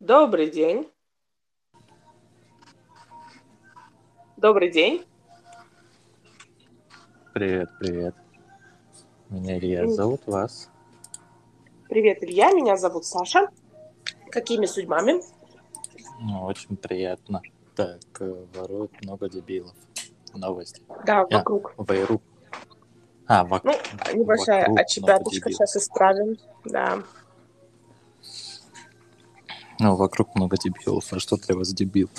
Добрый день. Добрый день. Привет, привет. Меня Илья зовут, вас? Привет, Илья, меня зовут Саша. Какими судьбами? Ну, очень приятно. Так, э, воруют много дебилов. Новости. Да, вокруг. Я, вокруг. А, вок... Ну, небольшая вокруг отчебяточка, сейчас исправим. Да. Ну, вокруг много дебилов. А что для вас дебил?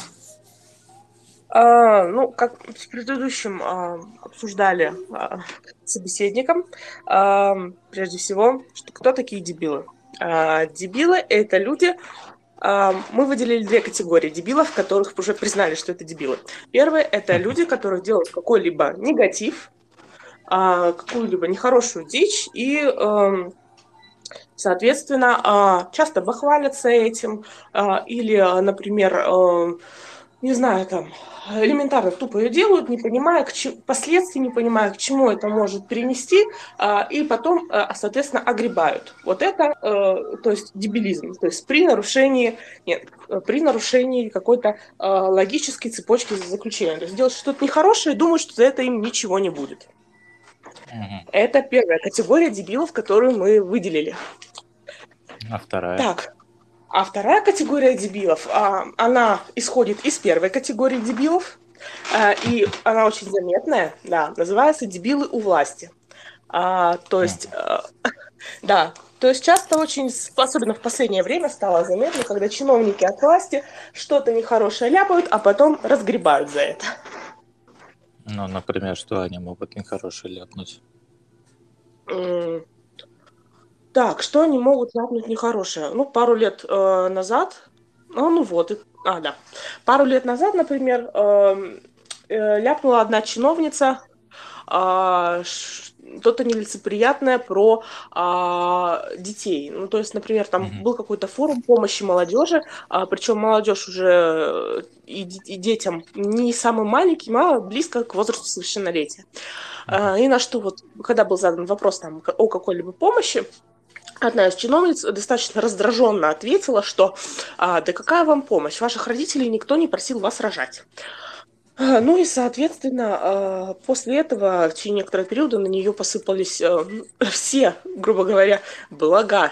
А, ну, как в предыдущем а, обсуждали а, собеседником, а, прежде всего, что кто такие дебилы? А, дебилы — это люди, а, мы выделили две категории дебилов, которых уже признали, что это дебилы. Первое — это люди, которые делают какой-либо негатив, а, какую-либо нехорошую дичь и эм, Соответственно, часто бахвалятся этим, или, например, э, не знаю, там, элементарно тупо ее делают, не понимая к чему, последствий, не понимая, к чему это может привести, а, и потом, а, соответственно, огребают. Вот это, а, то есть дебилизм, то есть при нарушении, нет, при нарушении какой-то а, логической цепочки заключения. То есть делать что-то нехорошее и думать, что за это им ничего не будет. Это первая категория дебилов, которую мы выделили. А вторая? Так, а вторая категория дебилов, а, она исходит из первой категории дебилов, а, и она очень заметная, да, называется «дебилы у власти». А, то есть, а, да, то есть часто очень, особенно в последнее время, стало заметно, когда чиновники от власти что-то нехорошее ляпают, а потом разгребают за это. Ну, например, что они могут нехорошее ляпнуть? Так, что они могут ляпнуть нехорошее? Ну, пару лет э, назад, ну, ну вот, а, да, пару лет назад, например, э, э, ляпнула одна чиновница э, что-то нелицеприятное про э, детей. Ну, то есть, например, там mm-hmm. был какой-то форум помощи молодежи, а, причем молодежь уже и, и детям не самым маленьким, а близко к возрасту совершеннолетия. Mm-hmm. И на что вот, когда был задан вопрос там о какой-либо помощи, Одна из чиновниц достаточно раздраженно ответила, что а, да какая вам помощь, ваших родителей никто не просил вас рожать. А, ну и, соответственно, а, после этого в течение некоторого периода на нее посыпались э, все, грубо говоря, блага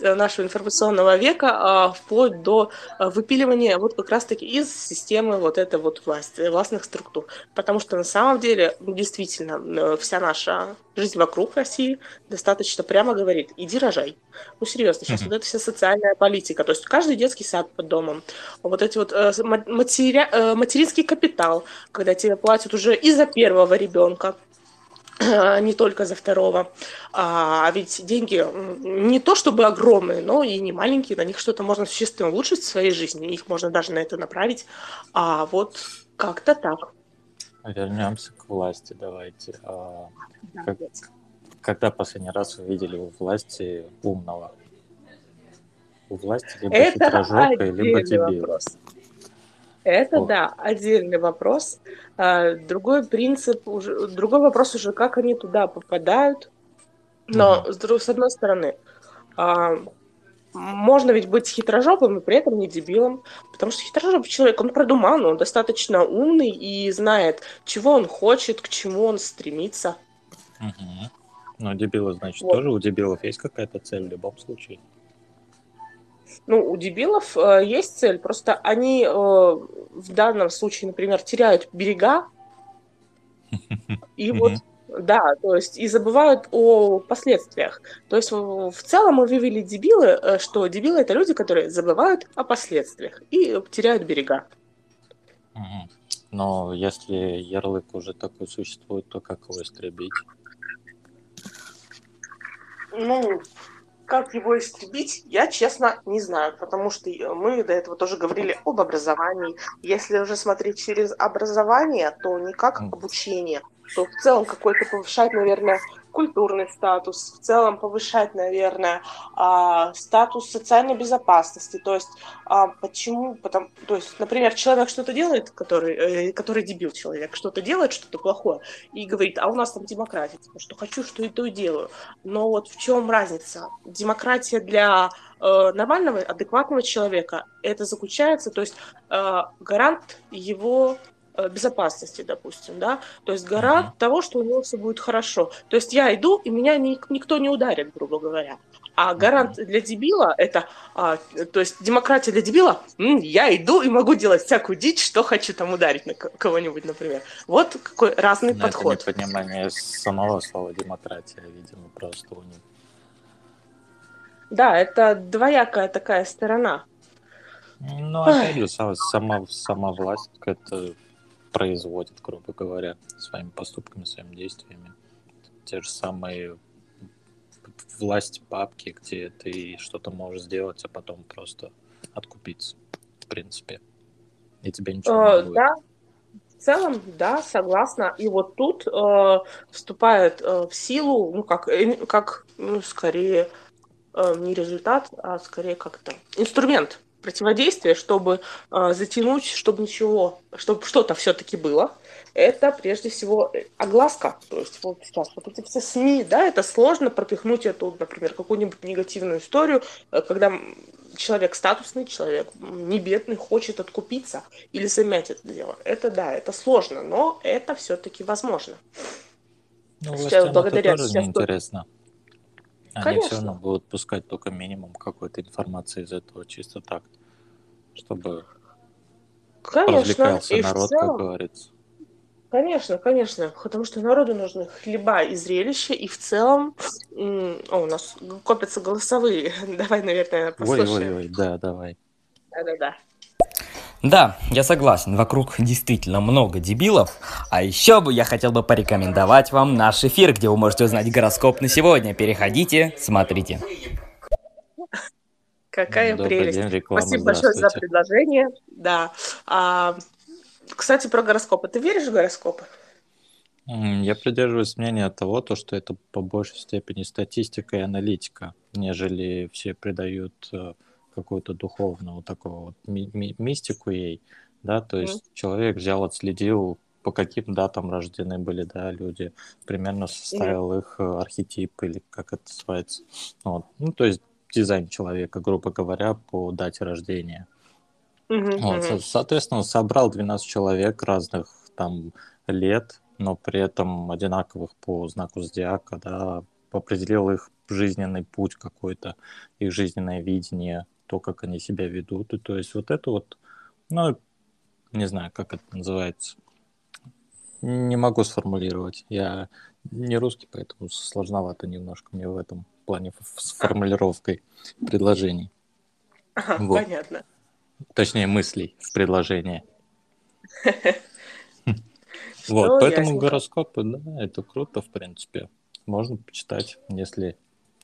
нашего информационного века, а, вплоть до выпиливания вот как раз-таки из системы вот этой вот власти, властных структур. Потому что на самом деле, ну, действительно, э, вся наша жизнь вокруг России достаточно прямо говорит, иди рожай. Ну, серьезно, сейчас mm-hmm. вот эта вся социальная политика, то есть каждый детский сад под домом, вот эти вот э, матери, материнский капитал, когда тебе платят уже и за первого ребенка, а не только за второго. А, ведь деньги не то чтобы огромные, но и не маленькие, на них что-то можно существенно улучшить в своей жизни, их можно даже на это направить. А вот как-то так. Вернемся к власти, давайте. А, как, когда последний раз вы видели у власти умного? У власти либо Это хитрожопка, либо дебил. Вопрос. Это, О. да, отдельный вопрос. А, другой принцип, уже, другой вопрос уже, как они туда попадают. Но, угу. с, с одной стороны, а, можно ведь быть хитрожопым и при этом не дебилом, потому что хитрожопый человек, он продуман, он достаточно умный и знает, чего он хочет, к чему он стремится. Угу. Ну, дебилы, значит, вот. тоже у дебилов есть какая-то цель в любом случае. Ну, у дебилов э, есть цель, просто они э, в данном случае, например, теряют берега, и вот да, то есть и забывают о последствиях. То есть в, в целом мы вывели дебилы, э, что дебилы это люди, которые забывают о последствиях и теряют берега. Но если ярлык уже такой существует, то как его истребить? Ну, как его истребить, я, честно, не знаю, потому что мы до этого тоже говорили об образовании. Если уже смотреть через образование, то не как обучение, то в целом какой-то повышать, наверное, культурный статус, в целом повышать, наверное, а, статус социальной безопасности. То есть а, почему? Потому, то есть, например, человек что-то делает, который, э, который дебил человек, что-то делает, что-то плохое, и говорит, а у нас там демократия, типа, что хочу, что и то и делаю. Но вот в чем разница? Демократия для э, нормального, адекватного человека это заключается, то есть э, гарант его безопасности, допустим, да, то есть гарант mm-hmm. того, что у него все будет хорошо. То есть я иду, и меня ни, никто не ударит, грубо говоря. А гарант для дебила это, а, то есть демократия для дебила, м, я иду и могу делать всякую дичь, что хочу там ударить на кого-нибудь, например. Вот какой разный Но подход. Это непонимание самого слова демократия, видимо, просто у них. Да, это двоякая такая сторона. Ну, опять же, сама, сама власть это производит, грубо говоря, своими поступками, своими действиями. Те же самые власть папки, где ты что-то можешь сделать, а потом просто откупиться, в принципе. И тебе ничего э, не будет. Да, в целом, да, согласна. И вот тут э, вступает э, в силу, ну, как, э, как ну, скорее, э, не результат, а скорее как-то инструмент противодействия, чтобы э, затянуть, чтобы ничего, чтобы что-то все-таки было это прежде всего э, огласка. То есть вот сейчас вот эти все СМИ, да, это сложно пропихнуть эту, например, какую-нибудь негативную историю, э, когда человек статусный, человек не бедный, хочет откупиться или замять это дело. Это да, это сложно, но это все-таки возможно. Ну, сейчас, благодаря это тоже сейчас неинтересно. Они все равно будут пускать только минимум какой-то информации из этого, чисто так, чтобы Конечно. развлекался и народ, целом, как говорится. Конечно, конечно, потому что народу нужны хлеба и зрелища, и в целом... О, у нас копятся голосовые. Давай, наверное, послушаем. Ой-ой-ой, да, давай. Да-да-да. Да, я согласен, вокруг действительно много дебилов. А еще бы я хотел бы порекомендовать вам наш эфир, где вы можете узнать гороскоп на сегодня. Переходите, смотрите. Какая Добрый прелесть. День, реклама, Спасибо большое за предложение. Да. А, кстати, про гороскопы. Ты веришь в гороскопы? Я придерживаюсь мнения того, то, что это по большей степени статистика и аналитика, нежели все придают э, какую-то духовную такую вот ми- ми- мистику ей, да, то есть mm. человек взял, отследил, по каким датам рождены были, да, люди, примерно составил mm. их э, архетип или как это называется, вот. ну, то есть дизайн человека, грубо говоря, по дате рождения. Угу, вот, угу. Соответственно, собрал 12 человек разных там лет, но при этом одинаковых по знаку зодиака, да, определил их жизненный путь какой-то, их жизненное видение, то, как они себя ведут. И то есть вот это вот, ну, не знаю, как это называется. Не могу сформулировать. Я не русский, поэтому сложновато немножко мне в этом плане с формулировкой предложений. Ага, вот. Понятно. Точнее, мыслей в предложении. Вот, поэтому гороскопы, да, это круто, в принципе. Можно почитать, если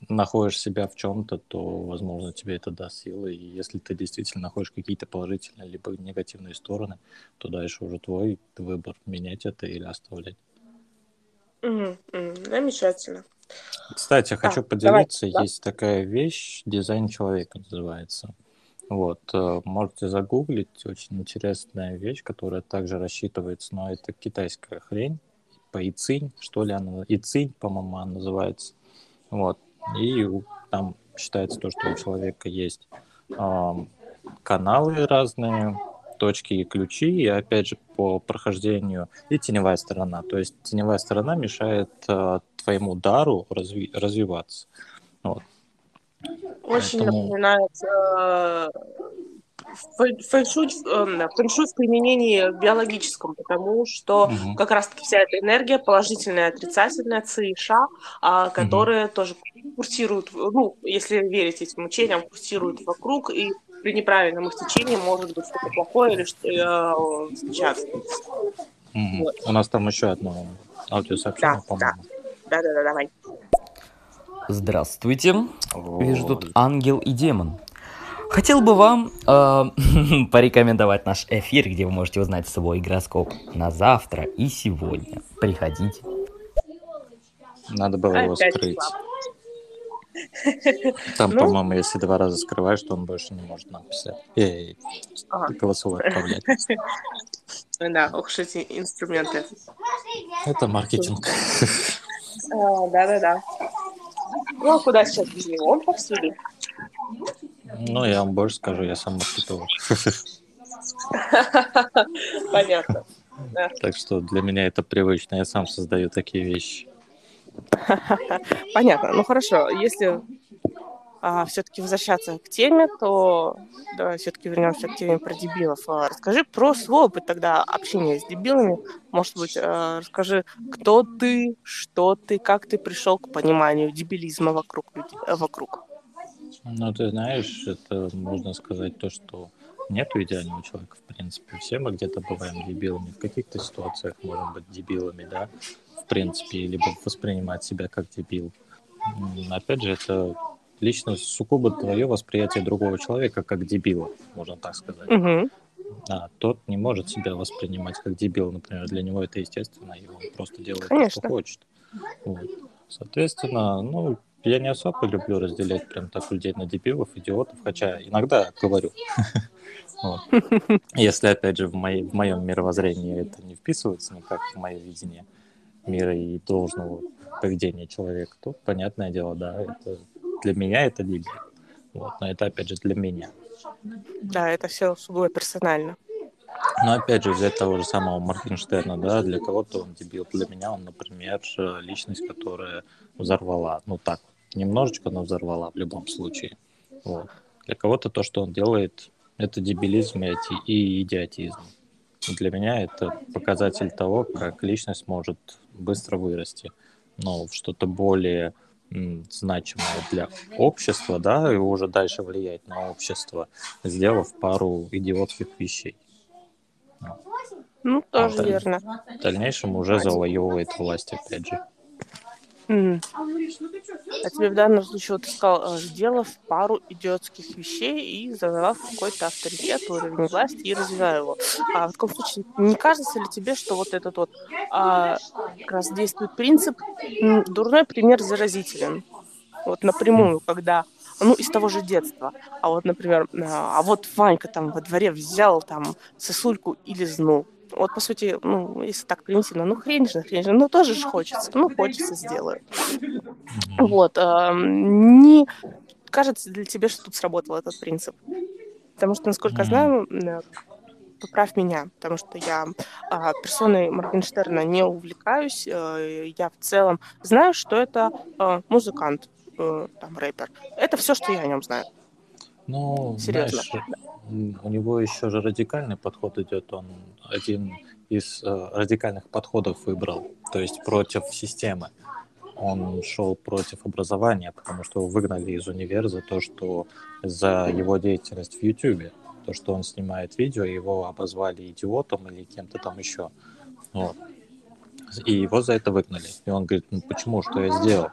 находишь себя в чем-то, то, возможно, тебе это даст силы. И если ты действительно находишь какие-то положительные либо негативные стороны, то дальше уже твой выбор, менять это или оставлять. Замечательно. Кстати, хочу поделиться, есть такая вещь, дизайн человека называется. Вот, э, можете загуглить, очень интересная вещь, которая также рассчитывается, но это китайская хрень, по Ицинь, что ли она, Ицинь, по-моему, она называется. Вот, и там считается то, что у человека есть э, каналы разные, точки и ключи, и опять же по прохождению и теневая сторона. То есть теневая сторона мешает э, твоему дару разви- развиваться. Вот. Очень Поэтому... напоминает э, фэншуй, фэншуй в применении биологическом, потому что угу. как раз-таки вся эта энергия, положительная, отрицательная, ци и ша, э, которые угу. тоже курсируют, ну, если верить этим учениям, курсируют вокруг, и при неправильном их течении может быть что-то плохое или что э, случаться. Угу. Вот. У нас там еще одно аудиосообщение, да, по-моему. Да. да, да, да, давай. Здравствуйте. Вижу тут ангел и демон. Хотел бы вам э, порекомендовать наш эфир, где вы можете узнать свой гороскоп на завтра и сегодня. Приходите. Надо было его скрыть. Там, ну? по-моему, если два раза скрываешь, то он больше не может написать. Эй, ага. голосовой отправлять. Да, ох эти инструменты. Это маркетинг. Да-да-да. Ну, а куда сейчас без него? Он повсюду. Ну, я вам больше скажу, я сам маркетолог. Понятно. Так что для меня это привычно, я сам создаю такие вещи. Понятно. Ну хорошо, если а, все-таки возвращаться к теме, то давай все-таки вернемся к теме про дебилов. А, расскажи про свой опыт тогда общения с дебилами. Может быть, а, расскажи, кто ты, что ты, как ты пришел к пониманию дебилизма вокруг людей, вокруг. Ну, ты знаешь, это можно сказать то, что нету идеального человека, в принципе. Все мы где-то бываем дебилами. В каких-то ситуациях можем быть дебилами, да, в принципе, либо воспринимать себя как дебил. Опять же, это лично сугубо твое восприятие другого человека как дебила, можно так сказать. Угу. А тот не может себя воспринимать как дебил, например, для него это естественно, и он просто делает Конечно. то, что хочет. Вот. Соответственно, ну, я не особо люблю разделять прям так людей на дебилов, идиотов, хотя иногда говорю. Если, опять же, в, моем мировоззрении это не вписывается никак в мое видение мира и должного поведения человека, то, понятное дело, да, это, для меня это дебил. Вот. Но это, опять же, для меня. Да, это все сугубо персонально. Но опять же, взять того же самого Моргенштерна, да, для кого-то он дебил, для меня он, например, личность, которая взорвала, ну так, немножечко, но взорвала в любом случае. Вот. Для кого-то то, что он делает, это дебилизм и идиотизм. Для меня это показатель того, как личность может быстро вырасти, но в что-то более значимое для общества, да, и уже дальше влиять на общество, сделав пару идиотских вещей. Ну, тоже да. верно. В дальнейшем уже завоевывает власть, опять же. А тебе в данном случае, вот ты сказал, э, сделав пару идиотских вещей и завоевав какой-то авторитет, уровень власти и развивая его. А в таком случае, не кажется ли тебе, что вот этот вот а, как раз действует принцип «дурной пример заразителен»? Вот напрямую, когда ну, из того же детства. А вот, например, а вот Ванька там во дворе взял там сосульку и лизнул. Вот, по сути, ну, если так примитивно, ну, хрень же, хрень же, ну, тоже же хочется, ну, хочется, сделаю. Вот, не кажется для тебя, что тут сработал этот принцип? Потому что, насколько я знаю, э, поправь меня, потому что я э, персоной Моргенштерна не увлекаюсь, э, я в целом знаю, что это э, музыкант, э, там, рэпер. Это все, что я о нем знаю. Ну, Серьезно. знаешь, у него еще же радикальный подход идет. Он один из э, радикальных подходов выбрал, то есть против системы. Он шел против образования, потому что его выгнали из универа за то, что за его деятельность в Ютубе, то, что он снимает видео, его обозвали идиотом или кем-то там еще. Вот. И его за это выгнали. И он говорит, ну почему, что я сделал?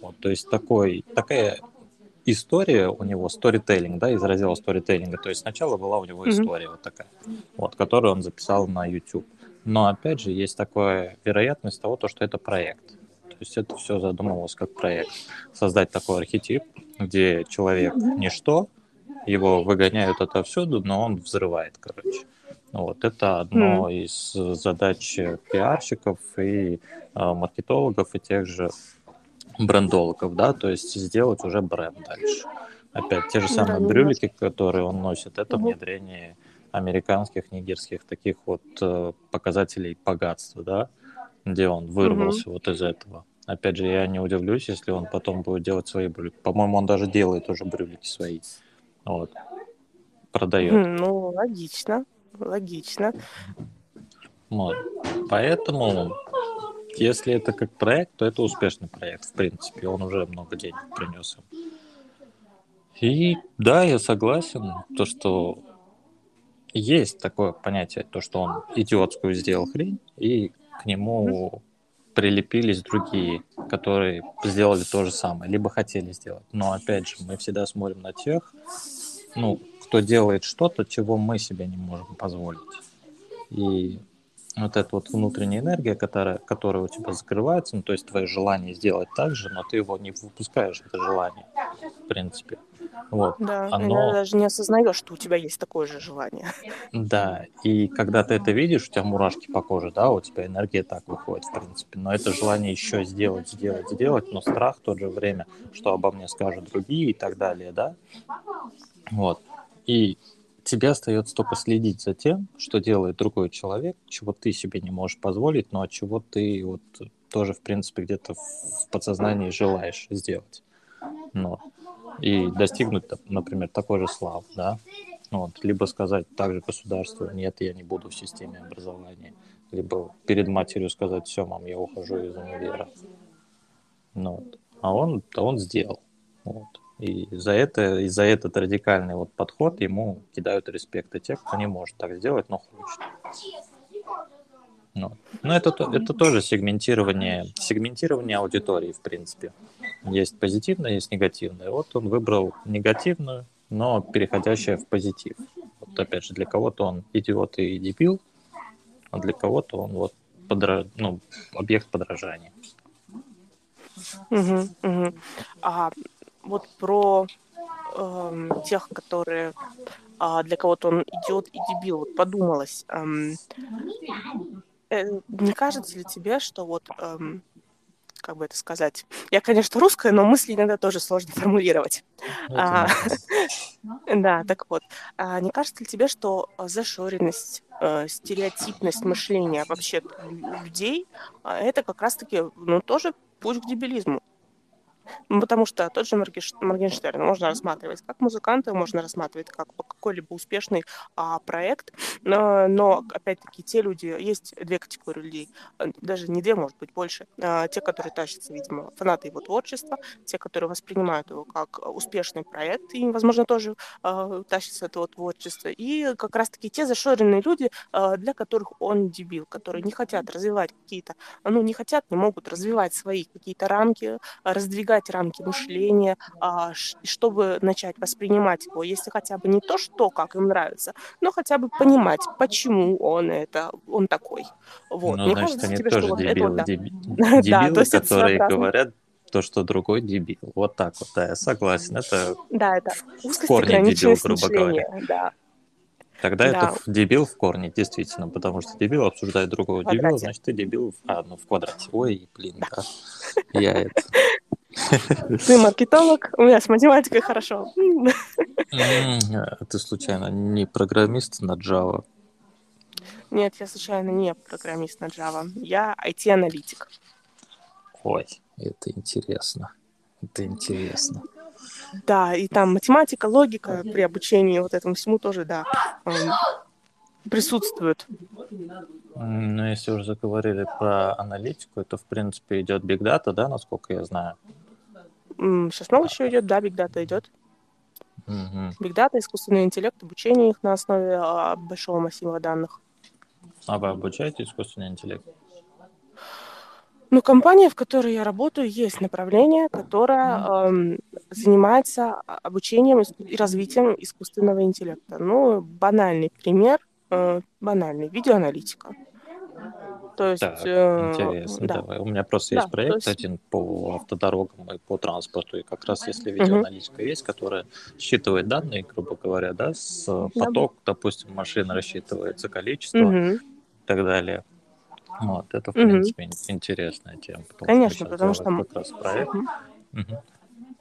Вот, то есть такой, такая история у него, сторителлинг, да, из раздела сторителлинга. То есть сначала была у него история mm-hmm. вот такая, вот, которую он записал на YouTube. Но опять же есть такая вероятность того, то, что это проект. То есть это все задумывалось как проект. Создать такой архетип, где человек ничто, его выгоняют отовсюду, но он взрывает, короче. Вот это одно mm. из задач пиарщиков и э, маркетологов и тех же брендологов, да, то есть сделать уже бренд дальше. Опять те же самые да, брюлики, которые он носит, это угу. внедрение американских, нигерских таких вот э, показателей богатства, да, где он вырвался угу. вот из этого. Опять же, я не удивлюсь, если он потом будет делать свои брюлики. По-моему, он даже делает уже брюлики свои. Вот. Продает. Ну, логично. Логично. Вот. Поэтому если это как проект, то это успешный проект, в принципе. Он уже много денег принес. И да, я согласен, то, что есть такое понятие, то, что он идиотскую сделал хрень, и к нему прилепились другие, которые сделали то же самое, либо хотели сделать. Но опять же, мы всегда смотрим на тех, ну, кто делает что-то, чего мы себе не можем позволить. И вот эта вот внутренняя энергия, которая, которая у тебя закрывается, ну, то есть твое желание сделать так же, но ты его не выпускаешь, это желание, в принципе. Вот. Да, Оно... даже не осознаешь, что у тебя есть такое же желание. Да, и когда ты это видишь, у тебя мурашки по коже, да, у тебя энергия так выходит, в принципе. Но это желание еще сделать, сделать, сделать, но страх в то же время, что обо мне скажут другие и так далее, да. Вот. И тебе остается только следить за тем, что делает другой человек, чего ты себе не можешь позволить, но чего ты вот тоже, в принципе, где-то в подсознании желаешь сделать. Ну, и достигнуть, например, такой же славы, да, вот, либо сказать также государству, нет, я не буду в системе образования, либо перед матерью сказать, все, мам, я ухожу из универа. Ну, вот. А он, а он сделал. Вот. И за это, и за этот радикальный вот подход ему кидают респект. И те, кто не может так сделать, но хочет. Ну, но это, это тоже сегментирование, сегментирование аудитории, в принципе. Есть позитивное, есть негативное. Вот он выбрал негативную, но переходящая в позитив. Вот опять же, для кого-то он идиот и дебил, а для кого-то он вот подра... ну, объект подражания. Угу, угу. А вот про э, тех, которые э, для кого-то он идиот и дебил, вот подумалось, э, э, не кажется ли тебе, что вот э, как бы это сказать. Я, конечно, русская, но мысли иногда тоже сложно формулировать. А, да, так вот. А не кажется ли тебе, что зашоренность, э, стереотипность мышления вообще людей, это как раз-таки, ну, тоже путь к дебилизму? Ну, потому что тот же Моргенштерн можно рассматривать как музыканта, можно рассматривать как какой-либо успешный а, проект, но, но опять-таки те люди, есть две категории людей, э, даже не две, может быть, больше. А, те, которые тащатся, видимо, фанаты его творчества, те, которые воспринимают его как успешный проект, и, возможно, тоже а, тащатся этого творчества, и как раз-таки те зашоренные люди, а, для которых он дебил, которые не хотят развивать какие-то, ну, не хотят, не могут развивать свои какие-то рамки, раздвигать раздвигать рамки мышления, а, чтобы начать воспринимать его, если хотя бы не то, что как им нравится, но хотя бы понимать, почему он это, он такой. Вот. Ну, Мне значит, кажется, они тебе, тоже что дебилы, вот это, деби... дебилы, да, которые говорят то, что другой дебил. Вот так вот, да, я согласен. Это, да, это в корне дебил, грубо говоря. Да. Тогда да. это дебил в корне, действительно, потому что дебил обсуждает другого дебила, значит, ты дебил в, а, ну, в квадрате. Ой, блин, да. Я это... Ты маркетолог, у меня с математикой хорошо. Ты случайно не программист на Java? Нет, я случайно не программист на Java. Я IT-аналитик. Ой, это интересно. Это интересно. Да, и там математика, логика при обучении вот этому всему тоже, да, присутствует. Ну, если уже заговорили про аналитику, это, в принципе, идет Data, да, насколько я знаю? Сейчас много еще идет, да, Data идет. Data, искусственный интеллект, обучение их на основе а, большого массива данных. А вы обучаете искусственный интеллект? Ну, компания, в которой я работаю, есть направление, которое эм, занимается обучением и развитием искусственного интеллекта. Ну, банальный пример, э, банальный, видеоаналитика. То есть, так, э, интересно, да. давай. У меня просто да, есть проект есть... один по автодорогам и по транспорту, и как раз если видеоаналитика угу. есть, которая считывает данные, грубо говоря, да, с поток, да. допустим, машина рассчитывается количество угу. и так далее. Вот, это, в угу. принципе, интересная тема. Потому Конечно, потому что... Как раз проект. Угу.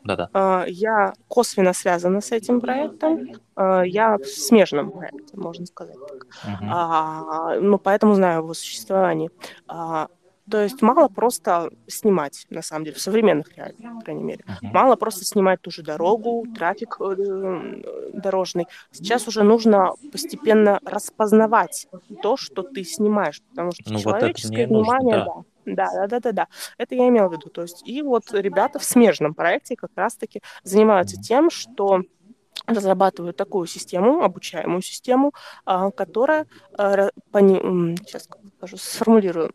Угу. Да-да. А, я косвенно связана с этим проектом. А, я в смежном проекте, можно сказать так. Uh-huh. Ну, поэтому знаю его существование. То есть мало просто снимать, на самом деле, в современных реалиях, по крайней мере. Uh-huh. Мало просто снимать ту же дорогу, трафик э, дорожный. Сейчас уже нужно постепенно распознавать то, что ты снимаешь, потому что ну, человеческое вот внимание, нужно, да. да да, да, да, да, да. Это я имела в виду. То есть, и вот ребята в смежном проекте как раз-таки занимаются тем, что разрабатывают такую систему, обучаемую систему, а, которая, а, сейчас скажу, сформулирую,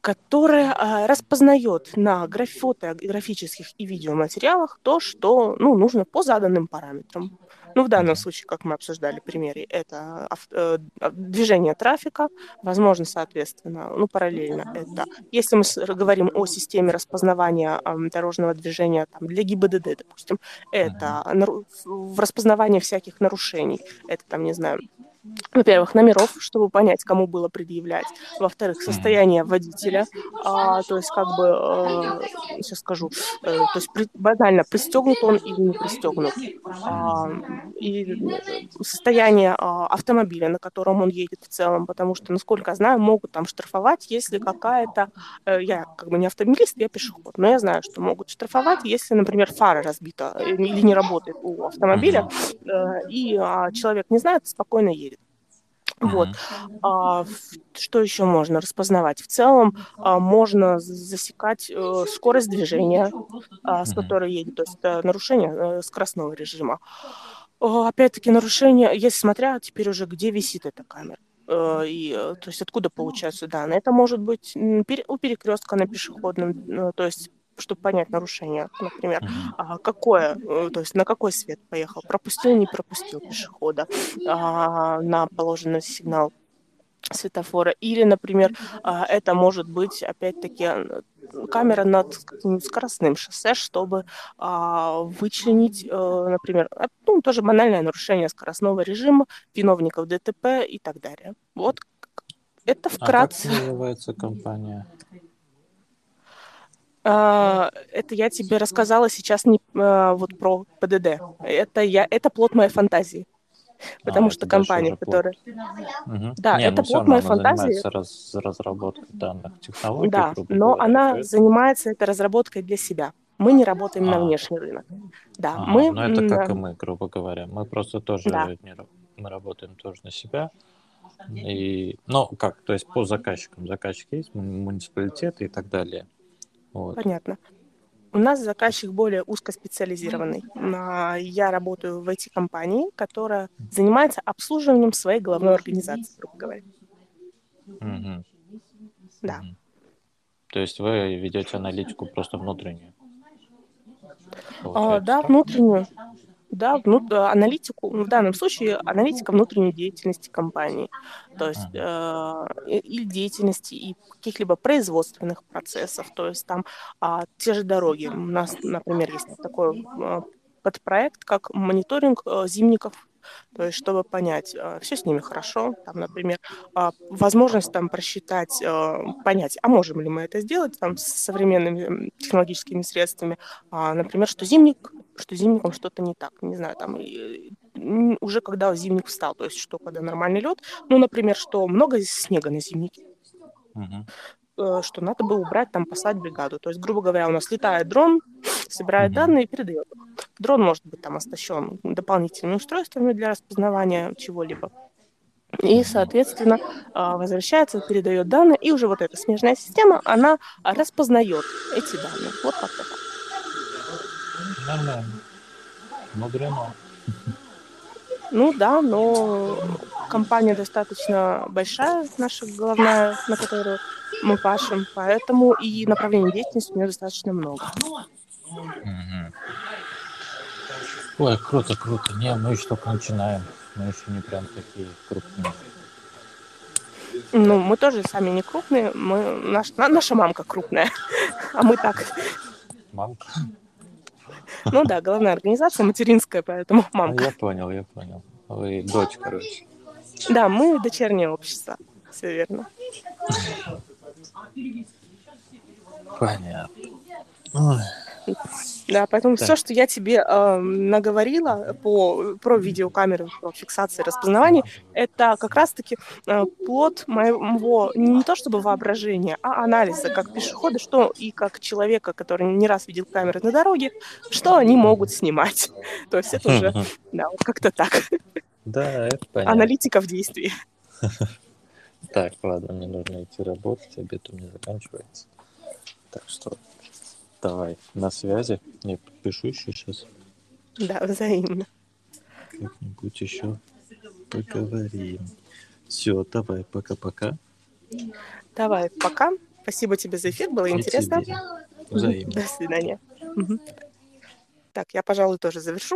которая а, распознает на фотографических и видеоматериалах то, что ну, нужно по заданным параметрам. Ну, в данном случае, как мы обсуждали в примере, это э, движение трафика, возможно, соответственно, ну, параллельно это. Если мы говорим о системе распознавания дорожного движения там, для ГИБДД, допустим, это в распознавание всяких нарушений, это там, не знаю, во-первых, номеров, чтобы понять, кому было предъявлять. Во-вторых, состояние водителя. А, то есть, как бы, э, сейчас скажу, э, то есть, при, банально, пристегнут он или не пристегнут. А, и состояние а, автомобиля, на котором он едет в целом, потому что, насколько я знаю, могут там штрафовать, если какая-то... Э, я как бы не автомобилист, я пешеход, но я знаю, что могут штрафовать, если, например, фара разбита э, или не работает у автомобиля, э, и а, человек не знает, спокойно едет. Вот. А, что еще можно распознавать? В целом а, можно засекать а, скорость движения, а, с которой едет, то есть это нарушение а, скоростного режима. А, опять-таки нарушение, если смотря теперь уже где висит эта камера. И, то есть откуда получаются данные. Это может быть у перекрестка на пешеходном, то есть чтобы понять нарушение, например, а, какое, э, то есть на какой свет поехал, пропустил, не пропустил пешехода а, на положенный сигнал светофора. Или, например, а, это может быть, опять-таки, камера над скоростным шоссе, чтобы а, вычленить, а, например, ну, тоже банальное нарушение скоростного режима, виновников ДТП и так далее. Вот это вкратце. А как называется компания? А, это я тебе рассказала сейчас не а, вот про ПДД. Это я, это плод моей фантазии. Потому а, что компания, которая... Угу. Да, Не, это плод моей фантазии. Раз, разработкой данных технологий. Да, но говоря, она это... занимается этой разработкой для себя. Мы не работаем а. на внешний рынок. Да, а, мы... Ну, это как и мы, грубо говоря. Мы просто тоже да. не, мы работаем тоже на себя. И, ну, как, то есть по заказчикам. Заказчики есть, муниципалитеты и так далее. Вот. Понятно. У нас заказчик более узкоспециализированный. Я работаю в IT-компании, которая занимается обслуживанием своей головной организации, грубо говоря. Угу. Да. Угу. То есть вы ведете аналитику просто внутреннюю? А, да, внутреннюю да, вну, э, аналитику, в данном случае аналитика внутренней деятельности компании, то есть э, или деятельности и каких-либо производственных процессов, то есть там э, те же дороги. У нас, например, есть такой э, подпроект, как мониторинг э, зимников то есть, чтобы понять, э, все с ними хорошо, там, например, э, возможность там просчитать, э, понять, а можем ли мы это сделать там с современными технологическими средствами, а, например, что зимник что зимником что-то не так, не знаю, там уже когда зимник встал, то есть что когда нормальный лед, ну, например, что много снега на зимнике, uh-huh. Что надо бы убрать, там, послать бригаду. То есть, грубо говоря, у нас летает дрон, собирает uh-huh. данные и передает. Дрон может быть там оснащен дополнительными устройствами для распознавания чего-либо. И, соответственно, а, возвращается, передает данные, и уже вот эта смежная система, она распознает эти данные. Вот как-то так. Нормально. Мудрено. Ну да, но компания достаточно большая, наша головная, на которую мы пашем, поэтому и направлений деятельности у нее достаточно много. Угу. Ой, круто, круто. Не, мы еще только начинаем. Мы еще не прям такие крупные. Ну, мы тоже сами не крупные. Мы, наш, наша мамка крупная, а мы так. Мамка? Ну да, главная организация материнская, поэтому мамка. Я понял, я понял. Вы дочь, короче. Да, мы дочернее общество. Все верно. Понятно. Ой. Да, поэтому так. все, что я тебе э, наговорила по, про видеокамеры, про фиксацию распознавания, это как раз-таки э, плод моего не то чтобы воображения, а анализа как пешехода, что и как человека, который не раз видел камеры на дороге, что они могут снимать. То есть это уже, да, вот как-то так. Да, это понятно. Аналитика в действии. Так, ладно, мне нужно идти работать, обед у меня заканчивается. Так что Давай, на связи. Я подпишу еще сейчас. Да, взаимно. Как-нибудь еще поговорим. Все, давай, пока-пока. Давай, пока. Спасибо тебе за эфир, было И интересно. Тебе. Взаимно. До свидания. Угу. Так, я, пожалуй, тоже завершу.